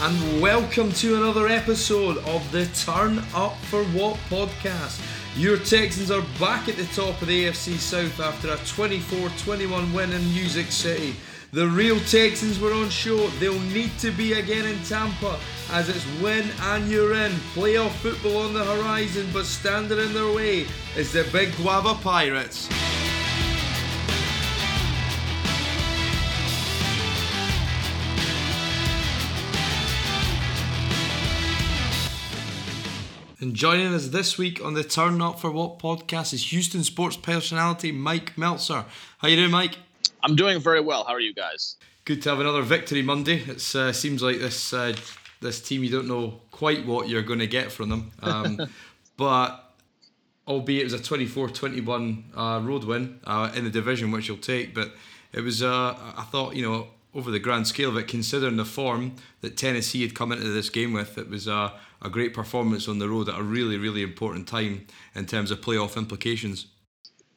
And welcome to another episode of the Turn Up for What podcast. Your Texans are back at the top of the AFC South after a 24 21 win in Music City. The real Texans were on show. They'll need to be again in Tampa as it's win and you're in. Playoff football on the horizon, but standing in their way is the Big Guava Pirates. Joining us this week on the Turn Up for What podcast is Houston sports personality Mike Meltzer. How you doing, Mike? I'm doing very well. How are you guys? Good to have another victory Monday. It uh, seems like this uh, this team you don't know quite what you're going to get from them, um, but albeit it was a 24-21 uh, road win uh, in the division, which you'll take. But it was, uh, I thought, you know, over the grand scale of it, considering the form that Tennessee had come into this game with, it was a, a great performance on the road at a really, really important time in terms of playoff implications.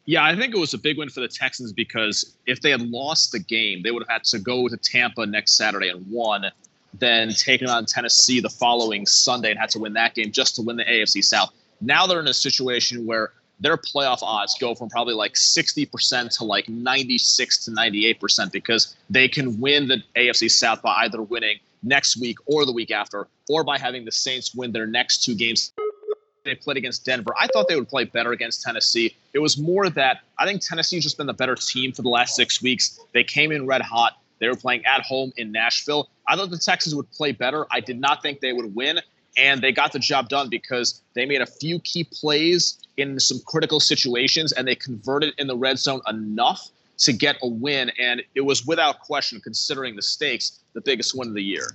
Yeah, I think it was a big win for the Texans because if they had lost the game, they would have had to go to Tampa next Saturday and won, then taken on Tennessee the following Sunday and had to win that game just to win the AFC South. Now they're in a situation where their playoff odds go from probably like 60% to like 96 to 98% because they can win the AFC South by either winning next week or the week after, or by having the Saints win their next two games they played against Denver. I thought they would play better against Tennessee. It was more that I think Tennessee's just been the better team for the last six weeks. They came in red hot. They were playing at home in Nashville. I thought the Texans would play better. I did not think they would win, and they got the job done because they made a few key plays in some critical situations and they converted in the red zone enough to get a win. And it was without question, considering the stakes, the biggest win of the year.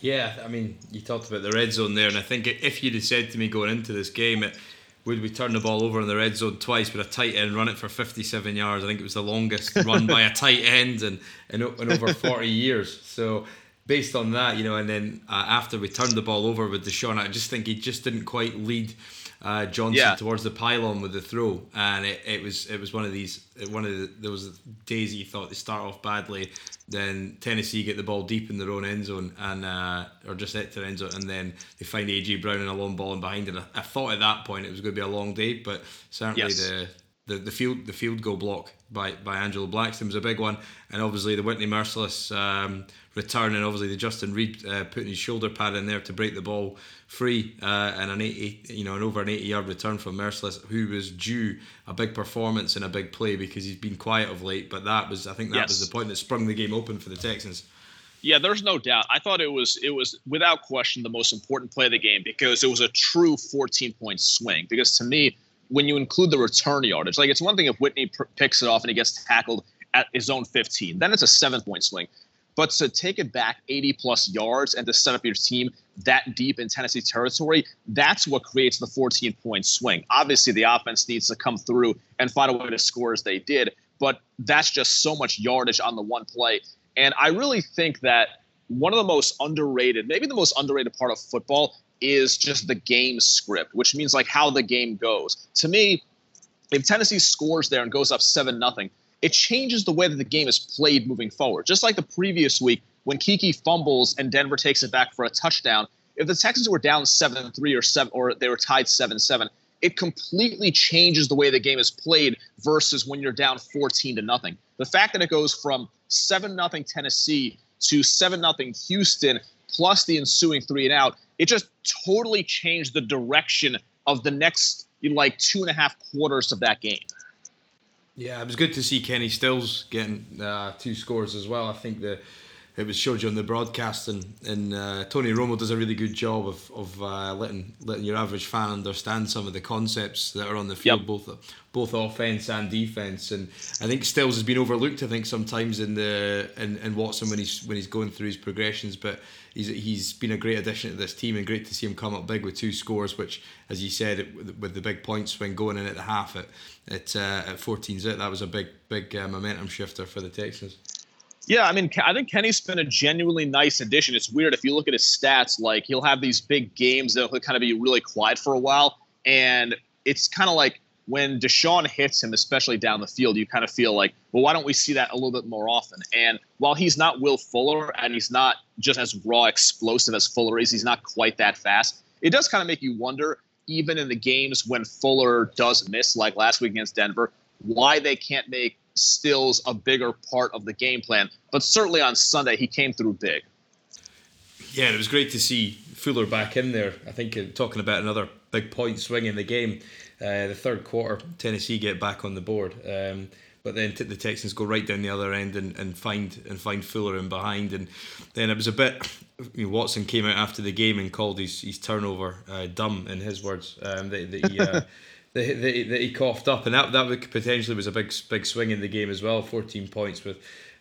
Yeah, I mean, you talked about the red zone there, and I think if you'd have said to me going into this game, it, would we turn the ball over in the red zone twice with a tight end, run it for 57 yards? I think it was the longest run by a tight end in, in, in over 40 years. So, based on that, you know, and then uh, after we turned the ball over with Deshaun, I just think he just didn't quite lead uh, Johnson yeah. towards the pylon with the throw, and it, it was it was one of these one of the, those days you thought they start off badly, then Tennessee get the ball deep in their own end zone and uh, or just hit their end zone, and then they find AJ Brown in a long ball and behind it. I, I thought at that point it was going to be a long day, but certainly yes. the the, the field the field goal block by by Angelo Blackson was a big one, and obviously the Whitney Mercilus um, return, and obviously the Justin Reid uh, putting his shoulder pad in there to break the ball free, uh, and an eighty you know an over an eighty yard return from Mercilus, who was due a big performance and a big play because he's been quiet of late, but that was I think that yes. was the point that sprung the game open for the Texans. Yeah, there's no doubt. I thought it was it was without question the most important play of the game because it was a true 14 point swing. Because to me, when you include the return yardage, like it's one thing if Whitney pr- picks it off and he gets tackled at his own 15, then it's a seven point swing. But to take it back 80 plus yards and to set up your team that deep in Tennessee territory, that's what creates the 14 point swing. Obviously, the offense needs to come through and find a way to score as they did, but that's just so much yardage on the one play. And I really think that one of the most underrated, maybe the most underrated part of football is just the game script, which means like how the game goes. To me, if Tennessee scores there and goes up 7 nothing, it changes the way that the game is played moving forward. Just like the previous week when Kiki fumbles and Denver takes it back for a touchdown, if the Texans were down 7-3 or 7 or they were tied 7-7, it completely changes the way the game is played versus when you're down 14 to nothing. The fact that it goes from 7 nothing Tennessee to 7 nothing Houston plus the ensuing three and out, it just totally changed the direction of the next like two and a half quarters of that game. Yeah, it was good to see Kenny Stills getting uh, two scores as well. I think the it was showed you on the broadcast, and, and uh, Tony Romo does a really good job of, of uh, letting letting your average fan understand some of the concepts that are on the field, yep. both both offense and defense. And I think Stills has been overlooked. I think sometimes in the in, in Watson when he's when he's going through his progressions, but he's he's been a great addition to this team, and great to see him come up big with two scores. Which, as you said, with the big points when going in at the half at at uh, at 14 zit, that was a big big uh, momentum shifter for the Texans. Yeah, I mean, I think Kenny's been a genuinely nice addition. It's weird if you look at his stats, like he'll have these big games that'll kind of be really quiet for a while, and it's kind of like when Deshaun hits him, especially down the field, you kind of feel like, well, why don't we see that a little bit more often? And while he's not Will Fuller and he's not just as raw explosive as Fuller is, he's not quite that fast. It does kind of make you wonder, even in the games when Fuller does miss, like last week against Denver, why they can't make Stills a bigger part of the game plan. But certainly on Sunday, he came through big. Yeah, it was great to see Fuller back in there. I think uh, talking about another big point swing in the game. Uh, the third quarter, Tennessee get back on the board, um, but then the Texans go right down the other end and, and find and find Fuller in behind, and then it was a bit. You know, Watson came out after the game and called his, his turnover uh, dumb in his words. Um, that, that he. That, that, that he coughed up, and that that potentially was a big big swing in the game as well. Fourteen points with,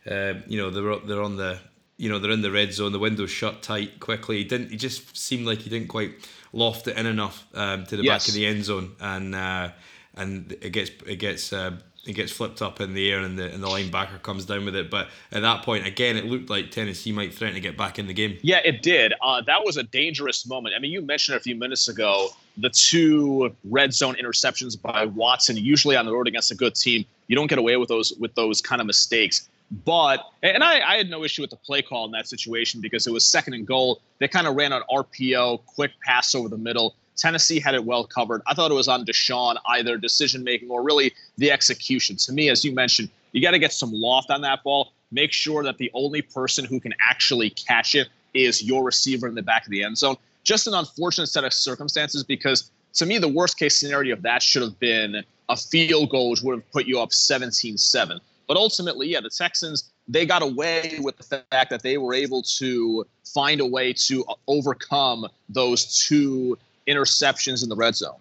uh, you know, they're they're on the, you know, they're in the red zone. The window's shut tight quickly. He didn't. He just seemed like he didn't quite loft it in enough um, to the yes. back of the end zone, and uh, and it gets it gets uh, it gets flipped up in the air, and the and the linebacker comes down with it. But at that point, again, it looked like Tennessee might threaten to get back in the game. Yeah, it did. Uh, that was a dangerous moment. I mean, you mentioned a few minutes ago the two red zone interceptions by Watson. Usually on the road against a good team, you don't get away with those with those kind of mistakes. But and I, I had no issue with the play call in that situation because it was second and goal. They kind of ran an RPO, quick pass over the middle. Tennessee had it well covered. I thought it was on Deshaun, either decision making or really the execution. To me, as you mentioned, you got to get some loft on that ball. Make sure that the only person who can actually catch it is your receiver in the back of the end zone. Just an unfortunate set of circumstances because to me, the worst case scenario of that should have been a field goal, which would have put you up 17 7. But ultimately, yeah, the Texans, they got away with the fact that they were able to find a way to uh, overcome those two interceptions in the red zone.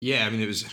Yeah, I mean, it was.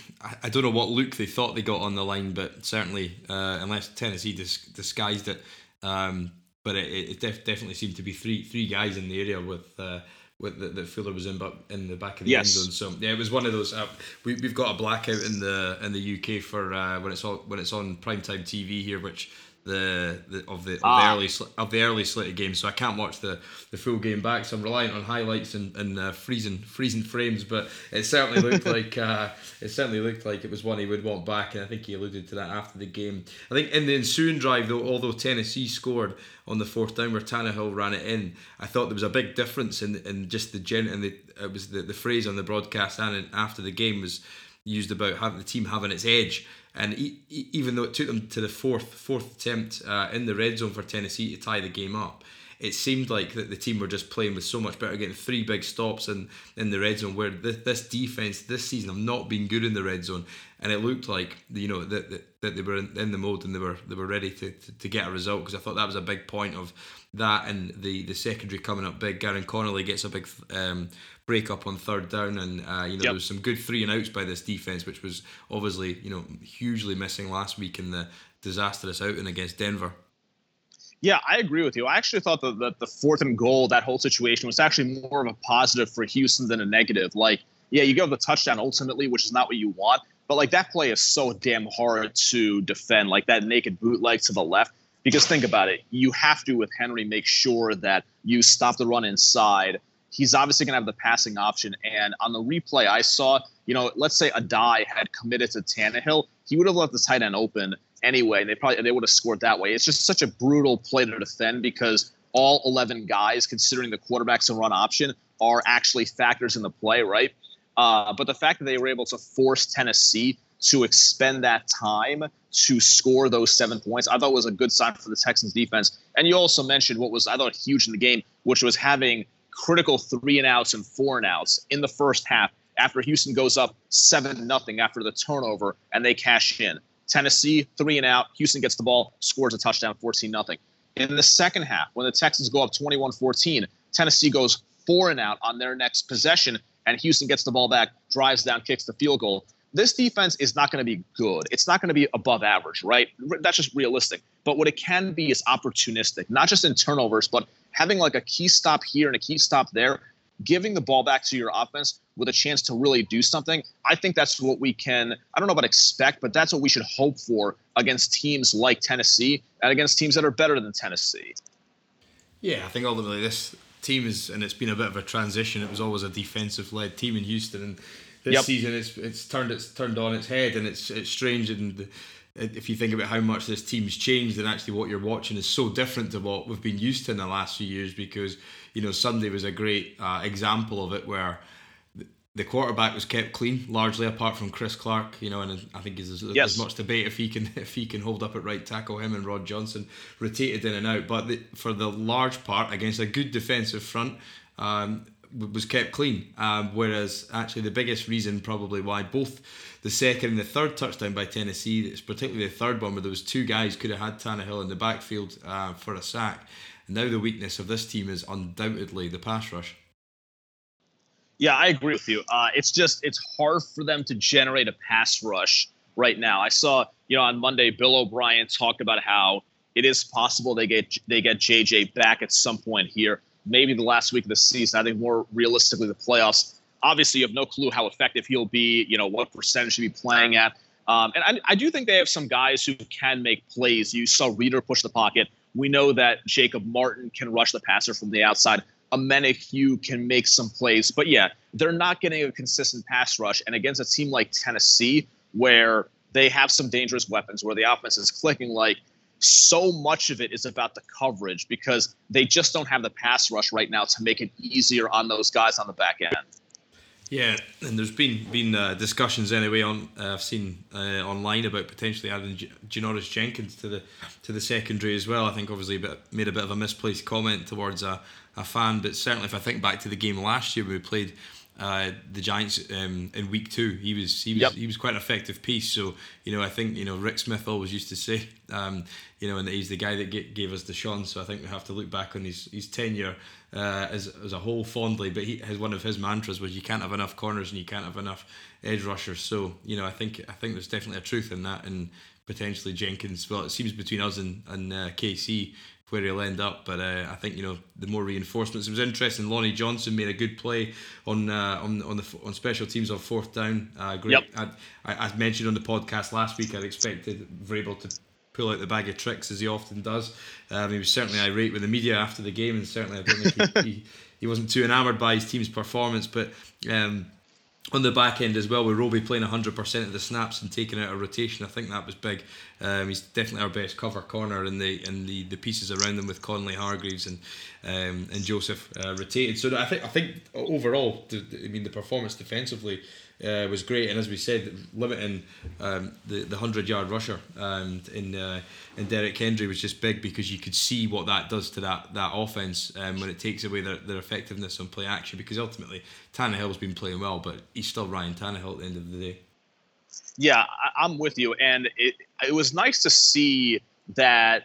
I don't know what look they thought they got on the line, but certainly, uh, unless Tennessee dis- disguised it, um, but it, it def- definitely seemed to be three three guys in the area with uh, with the, that Fuller was in, but in the back of the yes. end zone. So yeah, it was one of those. Uh, we we've got a blackout in the in the UK for uh, when it's on when it's on primetime TV here, which the, the of the, of ah. the early of the early slate of games, so I can't watch the, the full game back. So I'm relying on highlights and, and uh, freezing freezing frames. But it certainly looked like uh, it certainly looked like it was one he would want back, and I think he alluded to that after the game. I think in the ensuing drive, though, although Tennessee scored on the fourth down where Tannehill ran it in, I thought there was a big difference in in just the gen and the it was the, the phrase on the broadcast and after the game was used about having the team having its edge. And he, he, even though it took them to the fourth fourth attempt uh, in the red zone for Tennessee to tie the game up, it seemed like that the team were just playing with so much better, getting three big stops in, in the red zone. Where this, this defense this season have not been good in the red zone, and it looked like you know that, that, that they were in, in, the mode and they were they were ready to, to, to get a result because I thought that was a big point of that and the the secondary coming up big. Gareon Conley gets a big um, break up on third down, and uh, you know yep. there was some good three and outs by this defense, which was obviously you know hugely missing last week in the disastrous outing against Denver. Yeah, I agree with you. I actually thought that the, the fourth and goal, that whole situation was actually more of a positive for Houston than a negative. Like, yeah, you give the touchdown ultimately, which is not what you want, but like that play is so damn hard to defend. Like that naked bootleg to the left. Because think about it, you have to with Henry make sure that you stop the run inside he's obviously going to have the passing option. And on the replay, I saw, you know, let's say Addae had committed to Tannehill, he would have left the tight end open anyway. And they probably they would have scored that way. It's just such a brutal play to defend because all 11 guys, considering the quarterbacks and run option, are actually factors in the play, right? Uh, but the fact that they were able to force Tennessee to expend that time to score those seven points, I thought was a good sign for the Texans defense. And you also mentioned what was I thought huge in the game, which was having critical three and outs and four and outs in the first half after Houston goes up seven nothing after the turnover and they cash in. Tennessee three and out. Houston gets the ball, scores a touchdown, 14 nothing. In the second half, when the Texans go up 21-14, Tennessee goes four and out on their next possession, and Houston gets the ball back, drives down, kicks the field goal. This defense is not going to be good. It's not going to be above average, right? That's just realistic. But what it can be is opportunistic, not just in turnovers, but having like a key stop here and a key stop there, giving the ball back to your offense with a chance to really do something. I think that's what we can, I don't know about expect, but that's what we should hope for against teams like Tennessee and against teams that are better than Tennessee. Yeah, I think ultimately this team is, and it's been a bit of a transition. It was always a defensive led team in Houston, and this yep. season it's it's turned it's turned on its head, and it's it's strange and. If you think about how much this team's changed, and actually what you're watching is so different to what we've been used to in the last few years, because you know Sunday was a great uh, example of it, where the quarterback was kept clean largely apart from Chris Clark you know and I think there's, there's yes. much debate if he can if he can hold up at right tackle him and Rod Johnson rotated in and out but the, for the large part against a good defensive front um, was kept clean um, whereas actually the biggest reason probably why both the second and the third touchdown by Tennessee it's particularly the third one where there was two guys could have had Tannehill in the backfield uh, for a sack now the weakness of this team is undoubtedly the pass rush yeah, I agree with you. Uh, it's just it's hard for them to generate a pass rush right now. I saw you know on Monday Bill O'Brien talked about how it is possible they get they get JJ back at some point here, maybe the last week of the season. I think more realistically the playoffs. Obviously, you have no clue how effective he'll be. You know what percentage he'll be playing at. Um, and I, I do think they have some guys who can make plays. You saw Reader push the pocket. We know that Jacob Martin can rush the passer from the outside. Omenihu can make some plays. But yeah, they're not getting a consistent pass rush. And against a team like Tennessee, where they have some dangerous weapons, where the offense is clicking, like so much of it is about the coverage because they just don't have the pass rush right now to make it easier on those guys on the back end. Yeah, and there's been been uh, discussions anyway on uh, I've seen uh, online about potentially adding J- Janoris Jenkins to the to the secondary as well. I think obviously but made a bit of a misplaced comment towards a, a fan, but certainly if I think back to the game last year we played uh, the Giants um, in week two. He was he was yep. he was quite an effective piece. So you know I think you know Rick Smith always used to say um, you know and he's the guy that get, gave us Deshaun. So I think we have to look back on his his tenure uh, as as a whole fondly. But he has one of his mantras was you can't have enough corners and you can't have enough edge rushers. So you know I think I think there's definitely a truth in that and potentially Jenkins. Well, it seems between us and and uh, KC where he'll end up. But uh, I think you know the more reinforcements. It was interesting. Lonnie Johnson made a good play on uh, on on the on special teams on fourth down. Uh, great. Yep. I, I, mentioned on the podcast last week. I'd expected Vrabel to pull out the bag of tricks as he often does. Um, he was certainly irate with the media after the game, and certainly I don't think he, he, he wasn't too enamoured by his team's performance, but. Um, on the back end as well, with Roby playing 100% of the snaps and taking out a rotation, I think that was big. Um, he's definitely our best cover corner, and the and the, the pieces around them with Conley, Hargreaves, and um, and Joseph uh, rotated. So I think I think overall, I mean, the performance defensively uh, was great, and as we said, limiting um, the the hundred yard rusher um, in uh, in Derrick Henry was just big because you could see what that does to that that offense um, when it takes away their, their effectiveness on play action. Because ultimately, Tannehill's been playing well, but he's still Ryan Tannehill at the end of the day. Yeah, I'm with you, and it it was nice to see that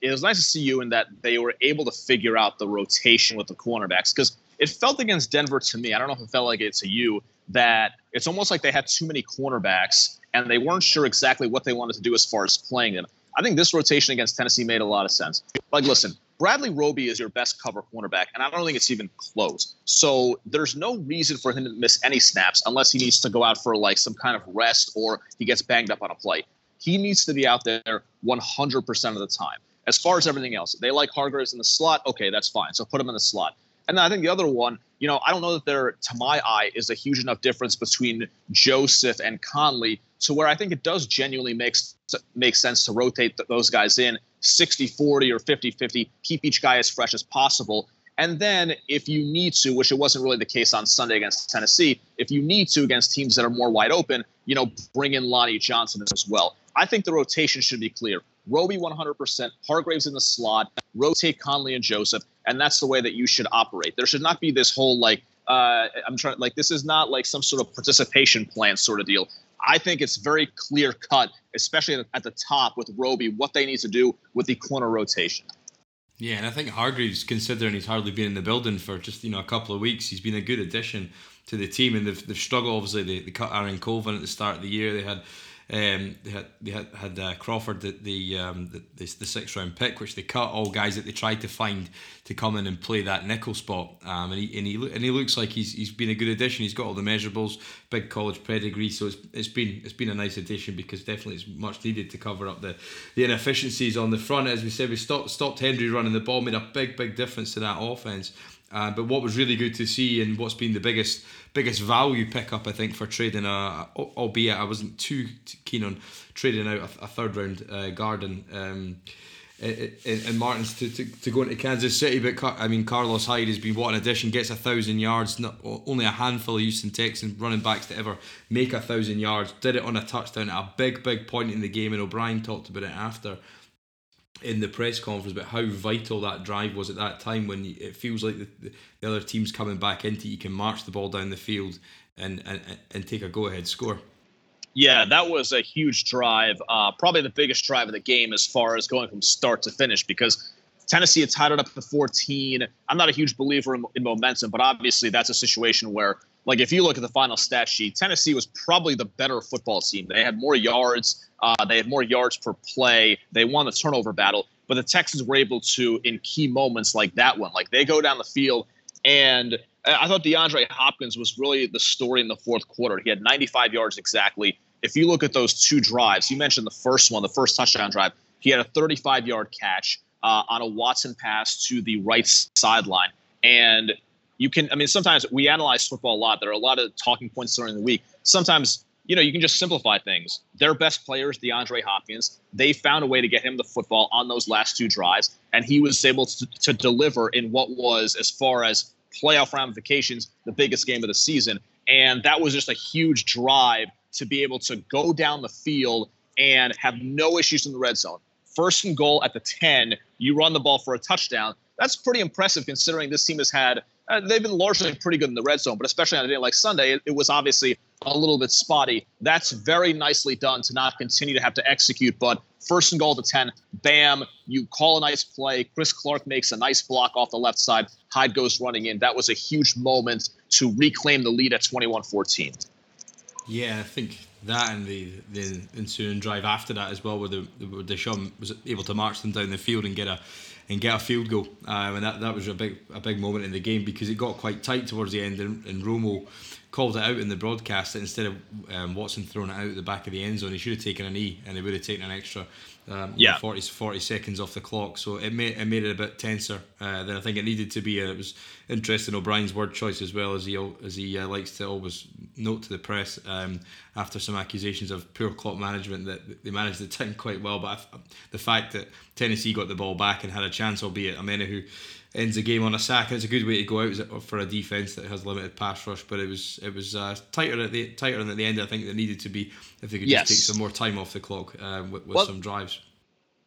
it was nice to see you in that they were able to figure out the rotation with the cornerbacks because it felt against Denver to me. I don't know if it felt like it to you that it's almost like they had too many cornerbacks and they weren't sure exactly what they wanted to do as far as playing them. I think this rotation against Tennessee made a lot of sense. Like, listen, Bradley Roby is your best cover cornerback, and I don't think it's even close. So there's no reason for him to miss any snaps unless he needs to go out for like some kind of rest or he gets banged up on a play. He needs to be out there 100% of the time. As far as everything else, they like Hargreaves in the slot. Okay, that's fine. So put him in the slot. And then I think the other one, you know, I don't know that there, to my eye, is a huge enough difference between Joseph and Conley to where I think it does genuinely makes make sense to rotate those guys in 60 40 or 50 50, keep each guy as fresh as possible. And then if you need to, which it wasn't really the case on Sunday against Tennessee, if you need to against teams that are more wide open, you know, bring in Lonnie Johnson as well. I think the rotation should be clear. Roby 100%, Hargreaves in the slot, rotate Conley and Joseph, and that's the way that you should operate. There should not be this whole like uh, I'm trying like this is not like some sort of participation plan sort of deal. I think it's very clear cut, especially at the top with Roby, what they need to do with the corner rotation. Yeah, and I think Hargreaves, considering he's hardly been in the building for just you know a couple of weeks, he's been a good addition to the team, and they've, they've struggled. Obviously, they, they cut Aaron Colvin at the start of the year. They had um, they had they had, had uh, Crawford the the, um, the, the the sixth round pick, which they cut all guys that they tried to find to come in and play that nickel spot. Um, and he and he and he looks like he's he's been a good addition. He's got all the measurables, big college pedigree. So it's, it's been it's been a nice addition because definitely it's much needed to cover up the, the inefficiencies on the front. As we said, we stopped stopped Henry running the ball, made a big big difference to that offense. Uh, but what was really good to see, and what's been the biggest biggest value pickup, I think, for trading, a, albeit I wasn't too keen on trading out a, a third round uh, Garden. Um, and Martins to, to, to go into Kansas City. But I mean, Carlos Hyde has been what an addition. Gets a thousand yards. Not only a handful of Houston Texans running backs to ever make a thousand yards. Did it on a touchdown at a big, big point in the game. And O'Brien talked about it after in the press conference about how vital that drive was at that time when it feels like the, the other team's coming back into you can march the ball down the field and and, and take a go ahead score. Yeah, that was a huge drive. Uh, probably the biggest drive of the game as far as going from start to finish because Tennessee had tied it up to 14. I'm not a huge believer in, in, momentum, but obviously that's a situation where, like, if you look at the final stat sheet, Tennessee was probably the better football team. They had more yards, uh, they had more yards per play, they won the turnover battle, but the Texans were able to, in key moments like that one, like they go down the field and I thought DeAndre Hopkins was really the story in the fourth quarter. He had 95 yards exactly. If you look at those two drives, you mentioned the first one, the first touchdown drive, he had a 35 yard catch uh, on a Watson pass to the right sideline. And you can, I mean, sometimes we analyze football a lot. There are a lot of talking points during the week. Sometimes, you know, you can just simplify things. Their best players, DeAndre Hopkins, they found a way to get him the football on those last two drives. And he was able to, to deliver in what was, as far as playoff ramifications, the biggest game of the season. And that was just a huge drive to be able to go down the field and have no issues in the red zone. First and goal at the 10, you run the ball for a touchdown. That's pretty impressive considering this team has had, uh, they've been largely pretty good in the red zone, but especially on a day like Sunday, it, it was obviously a little bit spotty. That's very nicely done to not continue to have to execute, but first and goal to 10, bam, you call a nice play. Chris Clark makes a nice block off the left side. Hyde goes running in. That was a huge moment to reclaim the lead at 21 14. Yeah, I think that and the the ensuing drive after that as well, where the where Deshaun was able to march them down the field and get a and get a field goal, um, and that, that was a big a big moment in the game because it got quite tight towards the end, and, and Romo called it out in the broadcast that instead of um, Watson throwing it out the back of the end zone, he should have taken a knee and they would have taken an extra um, yeah. 40, 40 seconds off the clock. So it made, it made it a bit tenser uh, than I think it needed to be. And it was interesting O'Brien's word choice as well as he as he uh, likes to always note to the press um, after some accusations of poor clock management that they managed the time quite well. But the fact that Tennessee got the ball back and had a chance, albeit Omenihu ends the game on a sack. And it's a good way to go out for a defense that has limited pass rush. But it was it was uh, tighter at the tighter than at the end. I think that needed to be if they could yes. just take some more time off the clock uh, with, with well, some drives.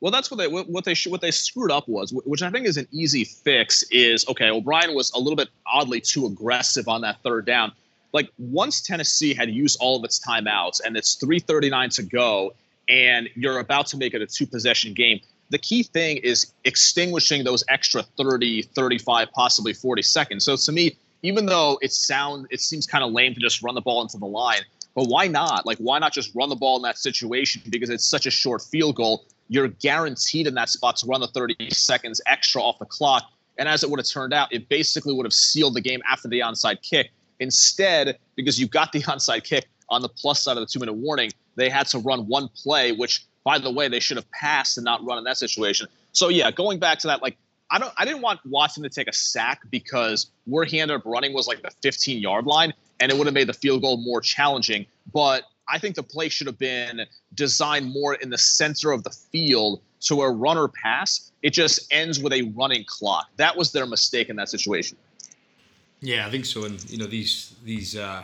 Well, that's what they what they what they screwed up was, which I think is an easy fix. Is okay. O'Brien was a little bit oddly too aggressive on that third down. Like once Tennessee had used all of its timeouts and it's 3:39 to go, and you're about to make it a two possession game the key thing is extinguishing those extra 30 35 possibly 40 seconds. So to me even though it sound it seems kind of lame to just run the ball into the line but why not? Like why not just run the ball in that situation? Because it's such a short field goal you're guaranteed in that spot to run the 30 seconds extra off the clock. And as it would have turned out it basically would have sealed the game after the onside kick. Instead because you got the onside kick on the plus side of the two minute warning they had to run one play which by the way, they should have passed and not run in that situation. So yeah, going back to that, like I don't, I didn't want Watson to take a sack because where he ended up running was like the 15 yard line, and it would have made the field goal more challenging. But I think the play should have been designed more in the center of the field to a runner pass. It just ends with a running clock. That was their mistake in that situation. Yeah, I think so. And you know these these. Uh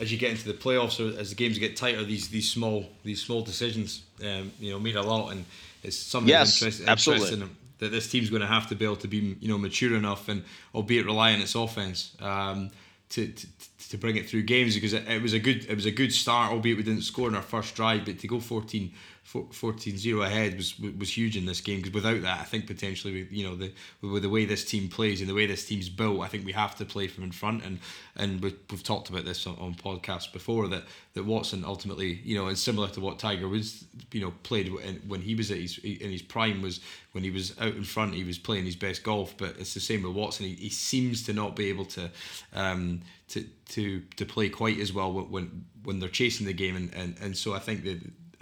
as you get into the playoffs or as the games get tighter, these these small these small decisions, um, you know, mean a lot, and it's something yes, interest, interesting that this team's going to have to be able to be you know mature enough and albeit rely on its offense um, to, to to bring it through games because it, it was a good it was a good start, albeit we didn't score in our first drive, but to go 14 14-0 ahead was was huge in this game because without that I think potentially you know the with the way this team plays and the way this team's built I think we have to play from in front. And and we've, we've talked about this on, on podcasts before that that Watson ultimately you know is similar to what Tiger Woods you know played when he was at his in his prime was when he was out in front he was playing his best golf. But it's the same with Watson. He, he seems to not be able to um to to to play quite as well when when they're chasing the game. And, and, and so I think that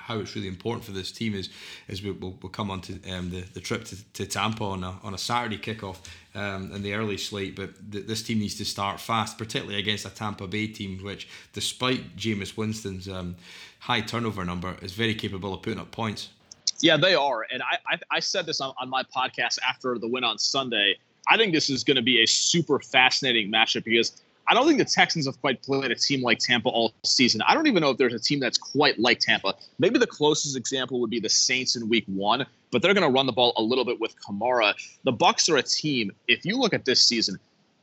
how it's really important for this team is is we, will we'll come on to um, the, the trip to, to Tampa on a, on a Saturday kickoff um, in the early slate. But th- this team needs to start fast, particularly against a Tampa Bay team, which, despite Jameis Winston's um, high turnover number, is very capable of putting up points. Yeah, they are. And I, I, I said this on, on my podcast after the win on Sunday. I think this is going to be a super fascinating matchup because I don't think the Texans have quite played a team like Tampa all season. I don't even know if there's a team that's quite like Tampa. Maybe the closest example would be the Saints in week one, but they're going to run the ball a little bit with Kamara. The Bucks are a team, if you look at this season,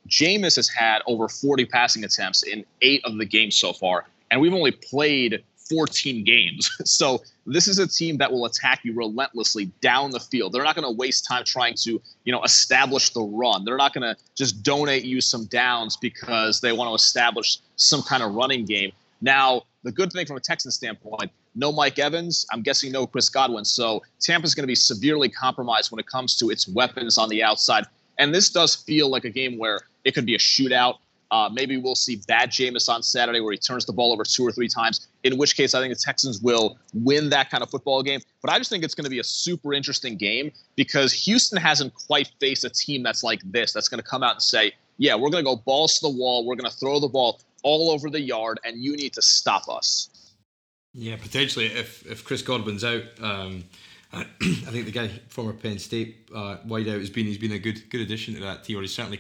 Jameis has had over 40 passing attempts in eight of the games so far, and we've only played 14 games. So this is a team that will attack you relentlessly down the field. They're not going to waste time trying to, you know, establish the run. They're not going to just donate you some downs because they want to establish some kind of running game. Now, the good thing from a Texan standpoint, no Mike Evans. I'm guessing no Chris Godwin. So Tampa's going to be severely compromised when it comes to its weapons on the outside. And this does feel like a game where it could be a shootout. Uh, maybe we'll see bad Jameis on Saturday where he turns the ball over two or three times, in which case I think the Texans will win that kind of football game. But I just think it's going to be a super interesting game because Houston hasn't quite faced a team that's like this, that's going to come out and say, yeah, we're going to go balls to the wall. We're going to throw the ball all over the yard, and you need to stop us. Yeah, potentially if, if Chris Godwin's out. Um, I think the guy, former Penn State uh, wideout, has been he's been a good good addition to that team. Or he's certainly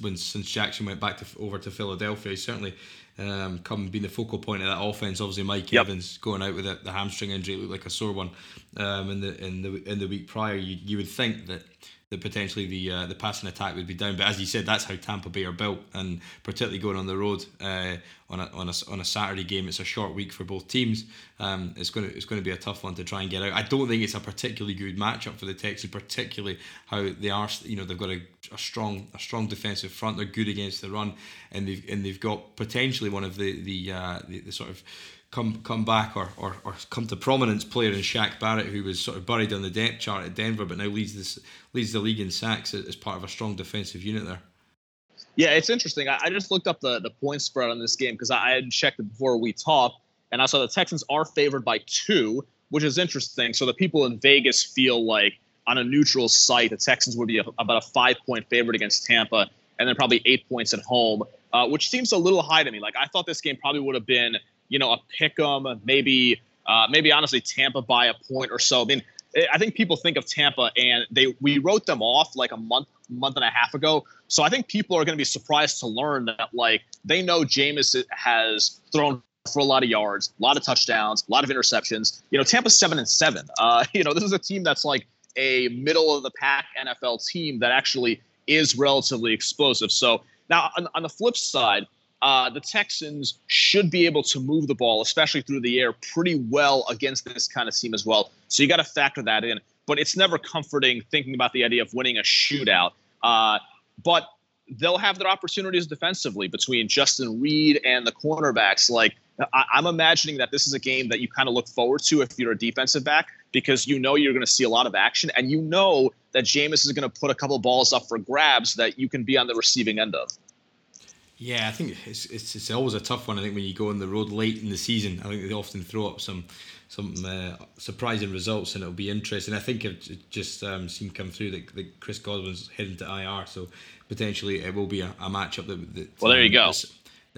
when since Jackson went back to over to Philadelphia, he's certainly um, come being the focal point of that offense. Obviously, Mike yep. Evans going out with a, the hamstring injury looked like a sore one um, in the in the in the week prior. You you would think that that potentially the uh, the passing attack would be down. But as you said, that's how Tampa Bay are built, and particularly going on the road uh, on a on a on a Saturday game, it's a short week for both teams. Um, it's going to it's going to be a tough one to try and get out. I don't think it's a particularly good matchup for the Texans, particularly how they are. You know, they've got a, a strong a strong defensive front. They're good against the run, and they've and they've got potentially one of the the uh, the, the sort of come come back or, or, or come to prominence player in Shaq Barrett, who was sort of buried on the depth chart at Denver, but now leads this leads the league in sacks as part of a strong defensive unit there. Yeah, it's interesting. I, I just looked up the the point spread on this game because I, I had checked it before we talked, and I saw the Texans are favored by two, which is interesting. So the people in Vegas feel like on a neutral site, the Texans would be a, about a five point favorite against Tampa, and then probably eight points at home, uh, which seems a little high to me. Like I thought this game probably would have been you know, a pick 'em, maybe, uh, maybe honestly Tampa by a point or so. I mean, I think people think of Tampa and they we wrote them off like a month month and a half ago. So I think people are going to be surprised to learn that like they know Jameis has thrown for a lot of yards, a lot of touchdowns, a lot of interceptions. You know, Tampa's seven and seven. Uh, you know, this is a team that's like a middle of the pack NFL team that actually is relatively explosive. So now on, on the flip side, uh, the Texans should be able to move the ball, especially through the air, pretty well against this kind of team as well. So you got to factor that in. But it's never comforting thinking about the idea of winning a shootout. Uh, but they'll have their opportunities defensively between Justin Reid and the cornerbacks. Like I- I'm imagining that this is a game that you kind of look forward to if you're a defensive back because you know you're going to see a lot of action and you know that Jameis is going to put a couple balls up for grabs that you can be on the receiving end of. Yeah, I think it's, it's it's always a tough one. I think when you go on the road late in the season, I think they often throw up some some uh, surprising results, and it'll be interesting. I think I've just um, seen come through that, that Chris Godwin's heading to IR, so potentially it will be a, a matchup that, that. Well, there you go.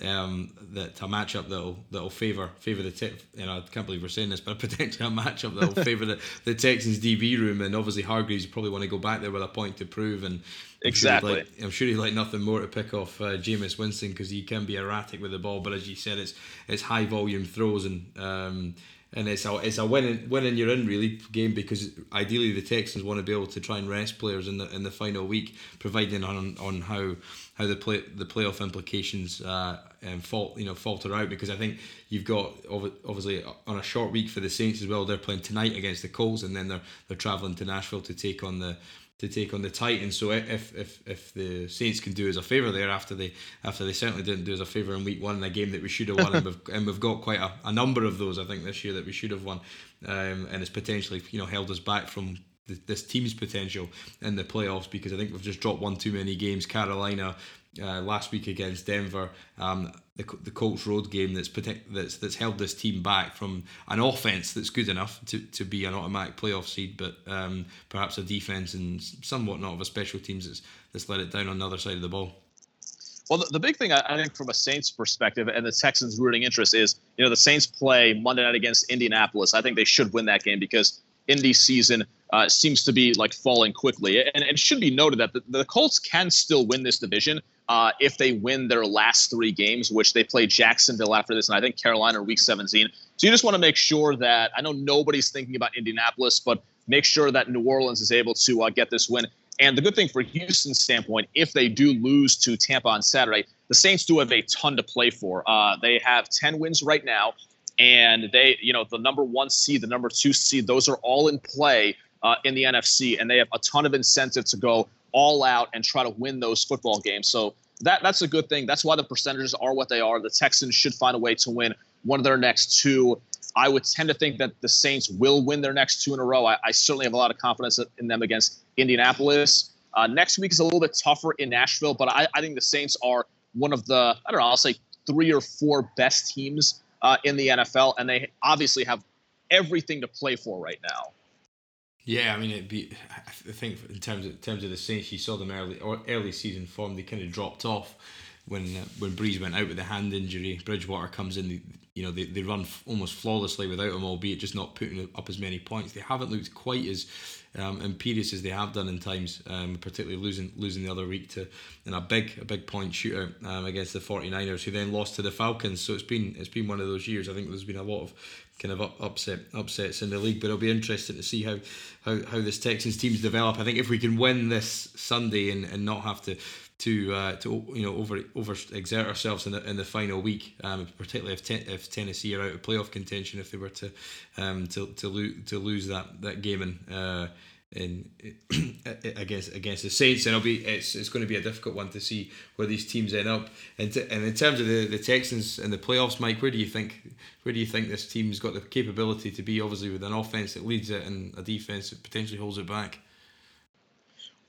Um, that a matchup that'll that'll favour favour the te- you know I can't believe we're saying this, but potentially a matchup that'll favour the, the Texans DB room, and obviously Hargreaves probably want to go back there with a point to prove, and Exactly. I'm sure, like, I'm sure he'd like nothing more to pick off uh, Jameis Winston because he can be erratic with the ball. But as you said, it's it's high volume throws and um, and it's a it's a win win and you're in really game because ideally the Texans want to be able to try and rest players in the in the final week, providing on on how how the play the playoff implications uh, um, fault you know falter out because I think you've got obviously on a short week for the Saints as well. They're playing tonight against the Colts and then they're they're traveling to Nashville to take on the to take on the Titans. So if if if the Saints can do us a favour there after they after they certainly didn't do us a favour in week one in a game that we should have won, and, we've, and we've got quite a, a number of those I think this year that we should have won, um, and it's potentially you know held us back from this team's potential in the playoffs because I think we've just dropped one too many games. Carolina, uh, last week against Denver. Um, the, the Colts road game that's that's that's held this team back from an offense that's good enough to, to be an automatic playoff seed, but um, perhaps a defense and somewhat not of a special teams that's that's let it down on the other side of the ball. Well, the, the big thing I, I think from a Saints perspective and the Texans' rooting interest is, you know, the Saints play Monday night against Indianapolis. I think they should win that game because Indy season uh, seems to be like falling quickly. And, and it should be noted that the, the Colts can still win this division uh, if they win their last three games, which they play Jacksonville after this, and I think Carolina in Week 17. So you just want to make sure that I know nobody's thinking about Indianapolis, but make sure that New Orleans is able to uh, get this win. And the good thing for Houston's standpoint, if they do lose to Tampa on Saturday, the Saints do have a ton to play for. Uh, they have 10 wins right now, and they, you know, the number one seed, the number two seed, those are all in play uh, in the NFC, and they have a ton of incentive to go all out and try to win those football games. So that that's a good thing. That's why the percentages are what they are. The Texans should find a way to win one of their next two. I would tend to think that the Saints will win their next two in a row. I, I certainly have a lot of confidence in them against Indianapolis. Uh, next week is a little bit tougher in Nashville, but I, I, think the Saints are one of the, I don't know, I'll say three or four best teams uh, in the NFL, and they obviously have everything to play for right now. Yeah, I mean, it'd be. I think in terms of in terms of the Saints, you saw them early or early season form. They kind of dropped off when uh, when Brees went out with the hand injury. Bridgewater comes in. You know, they, they run almost flawlessly without him, albeit just not putting up as many points. They haven't looked quite as um, imperious as they have done in times, um, particularly losing losing the other week to in a big a big point shooter um, against the 49ers, who then lost to the Falcons. So it's been it's been one of those years. I think there's been a lot of kind of upset upsets in the league, but it'll be interesting to see how how, how this Texans teams develop. I think if we can win this Sunday and, and not have to to uh, to you know over over exert ourselves in the in the final week, um, particularly if if Tennessee are out of playoff contention, if they were to um, to to lose to lose that that game and. Uh, in against against the Saints, and it'll be it's it's going to be a difficult one to see where these teams end up. And, t- and in terms of the, the Texans and the playoffs, Mike, where do you think where do you think this team's got the capability to be? Obviously, with an offense that leads it and a defense that potentially holds it back.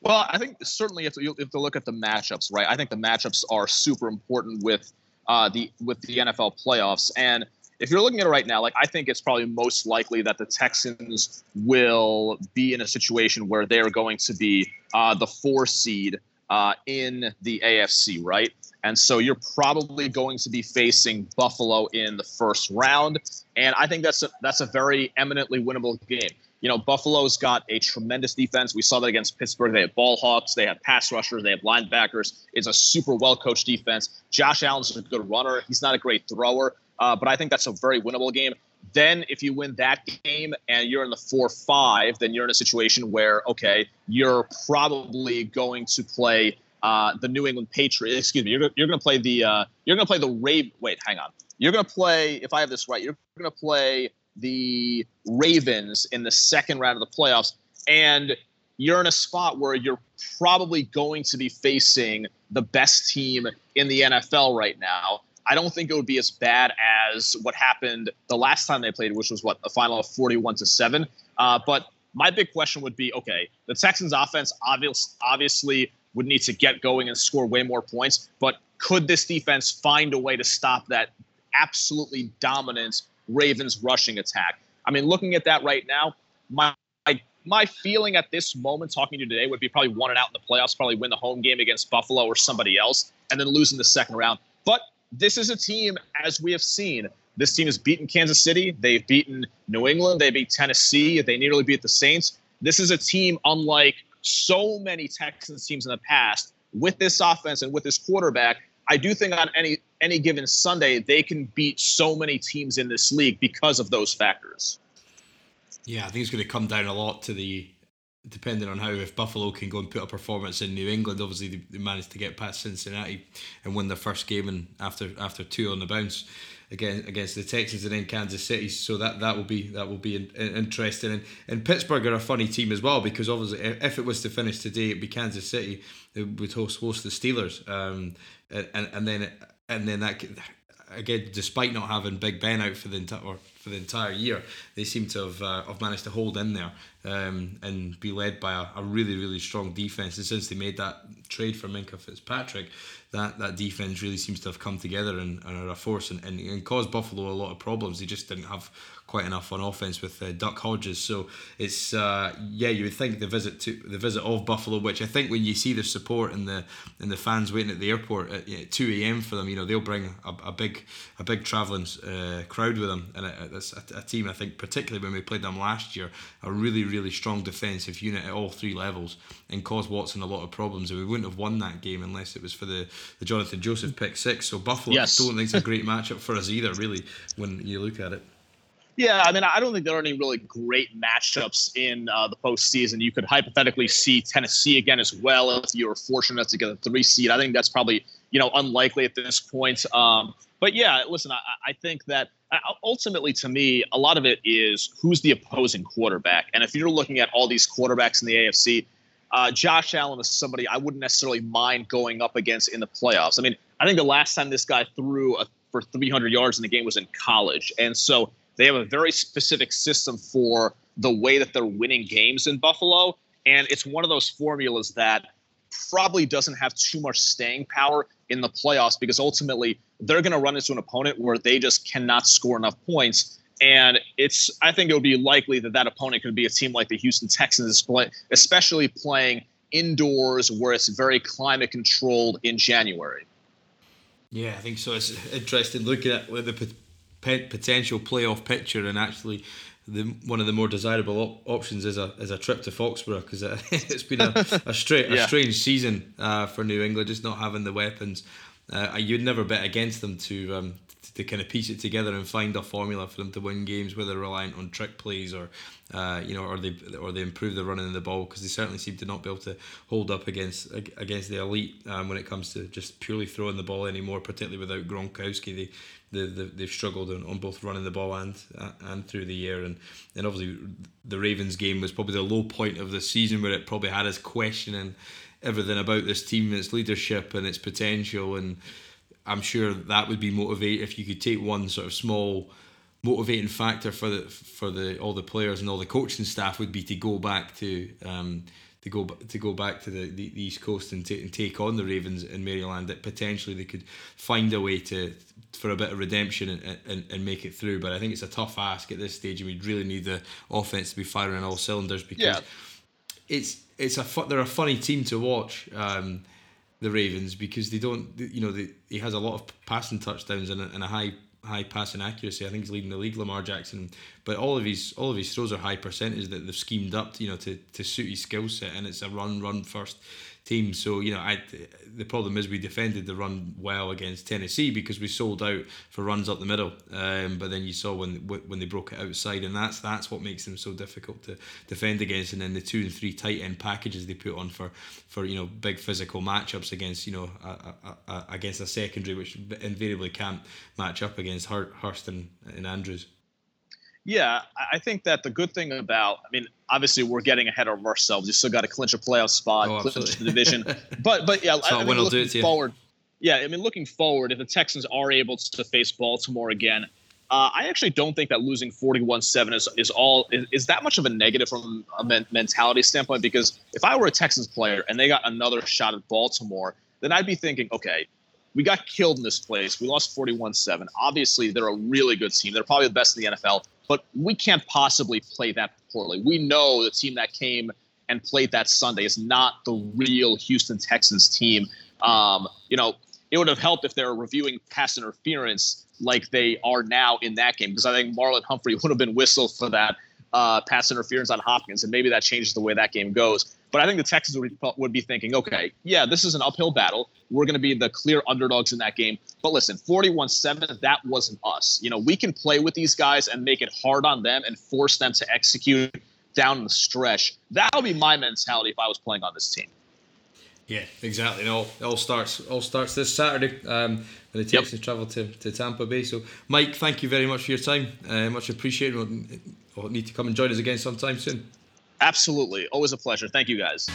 Well, I think certainly if you have to look at the matchups, right? I think the matchups are super important with uh, the with the NFL playoffs, and if you're looking at it right now, like I think it's probably most likely that the Texans will be in a situation where they're going to be uh, the four seed uh, in the AFC, right? And so you're probably going to be facing Buffalo in the first round, and I think that's a, that's a very eminently winnable game. You know, Buffalo's got a tremendous defense. We saw that against Pittsburgh. They have ball hawks, they have pass rushers, they have linebackers. It's a super well coached defense. Josh Allen's a good runner. He's not a great thrower, uh, but I think that's a very winnable game. Then, if you win that game and you're in the 4 5, then you're in a situation where, okay, you're probably going to play uh, the New England Patriots. Excuse me, you're, you're going to play the uh, you're going to play the Raven. Wait, hang on. You're going to play, if I have this right, you're going to play the Ravens in the second round of the playoffs. And you're in a spot where you're probably going to be facing the best team in the NFL right now. I don't think it would be as bad as what happened the last time they played, which was what a final of 41 to seven. Uh, but my big question would be, okay, the Texans' offense obvious, obviously would need to get going and score way more points, but could this defense find a way to stop that absolutely dominant Ravens rushing attack? I mean, looking at that right now, my my feeling at this moment, talking to you today, would be probably one and out in the playoffs, probably win the home game against Buffalo or somebody else, and then losing the second round. But this is a team, as we have seen, this team has beaten Kansas City. They've beaten New England. They beat Tennessee. They nearly beat the Saints. This is a team unlike so many Texans teams in the past with this offense and with this quarterback. I do think on any any given Sunday they can beat so many teams in this league because of those factors. Yeah, I think it's going to come down a lot to the depending on how if Buffalo can go and put a performance in New England, obviously they, they managed to get past Cincinnati and win their first game and after after two on the bounce again against the Texans and then Kansas City. So that that will be that will be in, in, interesting. And, and Pittsburgh are a funny team as well because obviously if it was to finish today, it'd be Kansas City. It would host host the Steelers, um, and and then and then that again, despite not having Big Ben out for the entire for the entire year, they seem to have uh, have managed to hold in there um, and be led by a, a, really really strong defense. And since they made that trade for Minkah Fitzpatrick, that that defense really seems to have come together and, and are a force and, and, and caused Buffalo a lot of problems. They just didn't have quite enough on offense with uh, Duck Hodges. So it's uh, yeah, you would think the visit to the visit of Buffalo, which I think when you see the support and the and the fans waiting at the airport at you know, two a.m. for them, you know they'll bring a, a big a big travelling uh, crowd with them, and it's a, a, team I think particularly when we played them last year, a really really strong defensive unit at all three levels, and caused Watson a lot of problems. And we wouldn't have won that game unless it was for the, the Johnathan Joseph pick six. So Buffalo, yes. I don't think it's a great matchup for us either, really, when you look at it. Yeah, I mean, I don't think there are any really great matchups in uh, the postseason. You could hypothetically see Tennessee again as well if you were fortunate to get a three seed. I think that's probably you know unlikely at this point. Um, but yeah, listen, I, I think that uh, ultimately, to me, a lot of it is who's the opposing quarterback. And if you're looking at all these quarterbacks in the AFC, uh, Josh Allen is somebody I wouldn't necessarily mind going up against in the playoffs. I mean, I think the last time this guy threw a, for 300 yards in the game was in college, and so they have a very specific system for the way that they're winning games in Buffalo. And it's one of those formulas that probably doesn't have too much staying power in the playoffs because ultimately they're going to run into an opponent where they just cannot score enough points. And it's, I think it would be likely that that opponent could be a team like the Houston Texans, especially playing indoors where it's very climate controlled in January. Yeah, I think so. It's interesting looking at the potential playoff picture and actually the one of the more desirable op- options is a is a trip to Foxborough because uh, it's been a, a straight yeah. a strange season uh, for New England just not having the weapons. Uh, you'd never bet against them to um, to, to kind of piece it together and find a formula for them to win games, whether reliant on trick plays or uh, you know, or they or they improve the running of the ball because they certainly seem to not be able to hold up against against the elite um, when it comes to just purely throwing the ball anymore, particularly without Gronkowski. They they, they've struggled on, on both running the ball and uh, and through the air and and obviously the Ravens game was probably the low point of the season where it probably had us questioning everything about this team, and its leadership and its potential and I'm sure that would be motivate if you could take one sort of small motivating factor for the for the all the players and all the coaching staff would be to go back to um, to go to go back to the, the, the East Coast and, t- and take on the Ravens in Maryland that potentially they could find a way to for a bit of redemption and, and, and make it through. But I think it's a tough ask at this stage, and we'd really need the offense to be firing all cylinders because yeah. it's it's a fu- they're a funny team to watch. Um, the Ravens because they don't, you know, they, he has a lot of passing touchdowns and a, and a high high passing accuracy. I think he's leading the league, Lamar Jackson. But all of his all of his throws are high percentage that they've schemed up, you know, to, to suit his skill set, and it's a run run first team. So you know, I the problem is we defended the run well against Tennessee because we sold out for runs up the middle. Um, but then you saw when when they broke it outside, and that's that's what makes them so difficult to defend against. And then the two and three tight end packages they put on for for you know big physical matchups against you know a, a, a, against a secondary which invariably can't match up against Hurst and, and Andrews. Yeah, I think that the good thing about, I mean, obviously we're getting ahead of ourselves. You still got to clinch a playoff spot, oh, clinch the division. but but yeah, I, I mean, looking forward. Yeah, I mean, looking forward, if the Texans are able to face Baltimore again, uh, I actually don't think that losing 41-7 is, is all is, is that much of a negative from a men- mentality standpoint. Because if I were a Texans player and they got another shot at Baltimore, then I'd be thinking, okay, we got killed in this place. We lost 41-7. Obviously, they're a really good team. They're probably the best in the NFL but we can't possibly play that poorly. We know the team that came and played that Sunday is not the real Houston Texans team. Um, you know, it would have helped if they were reviewing pass interference like they are now in that game, because I think Marlon Humphrey would have been whistled for that uh, pass interference on Hopkins, and maybe that changes the way that game goes. But I think the Texans would, would be thinking, okay, yeah, this is an uphill battle. We're going to be the clear underdogs in that game. But listen, 41 7, that wasn't us. You know, we can play with these guys and make it hard on them and force them to execute down the stretch. That would be my mentality if I was playing on this team. Yeah, exactly. It all, it all starts all starts this Saturday um, when the Texans yep. travel to, to Tampa Bay. So, Mike, thank you very much for your time. Uh, much appreciated. We'll, we'll need to come and join us again sometime soon. Absolutely. Always a pleasure. Thank you, guys.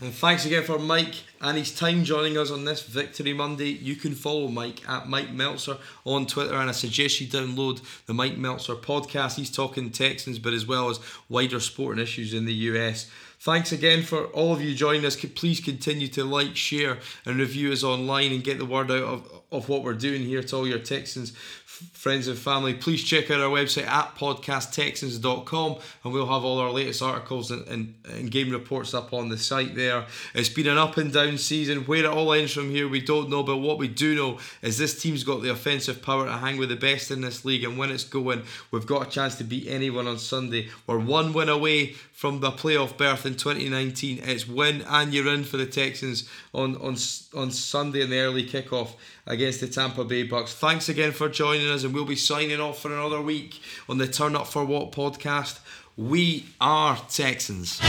And thanks again for Mike and his time joining us on this Victory Monday. You can follow Mike at Mike Meltser on Twitter, and I suggest you download the Mike Meltser podcast. He's talking Texans, but as well as wider sporting issues in the US. Thanks again for all of you joining us. Please continue to like, share, and review us online and get the word out of, of what we're doing here to all your Texans friends and family, please check out our website at podcasttexans.com and we'll have all our latest articles and, and, and, game reports up on the site there. It's been an up and down season. Where it all ends from here, we don't know, but what we do know is this team's got the offensive power to hang with the best in this league, and when it's going, we've got a chance to beat anyone on Sunday. We're one win away from the playoff berth in 2019. It's win and you're in for the Texans on, on, on Sunday in the early kickoff against the Tampa Bay Bucks. Thanks again for joining us, and we'll be signing off for another week on the Turn Up for What podcast. We are Texans.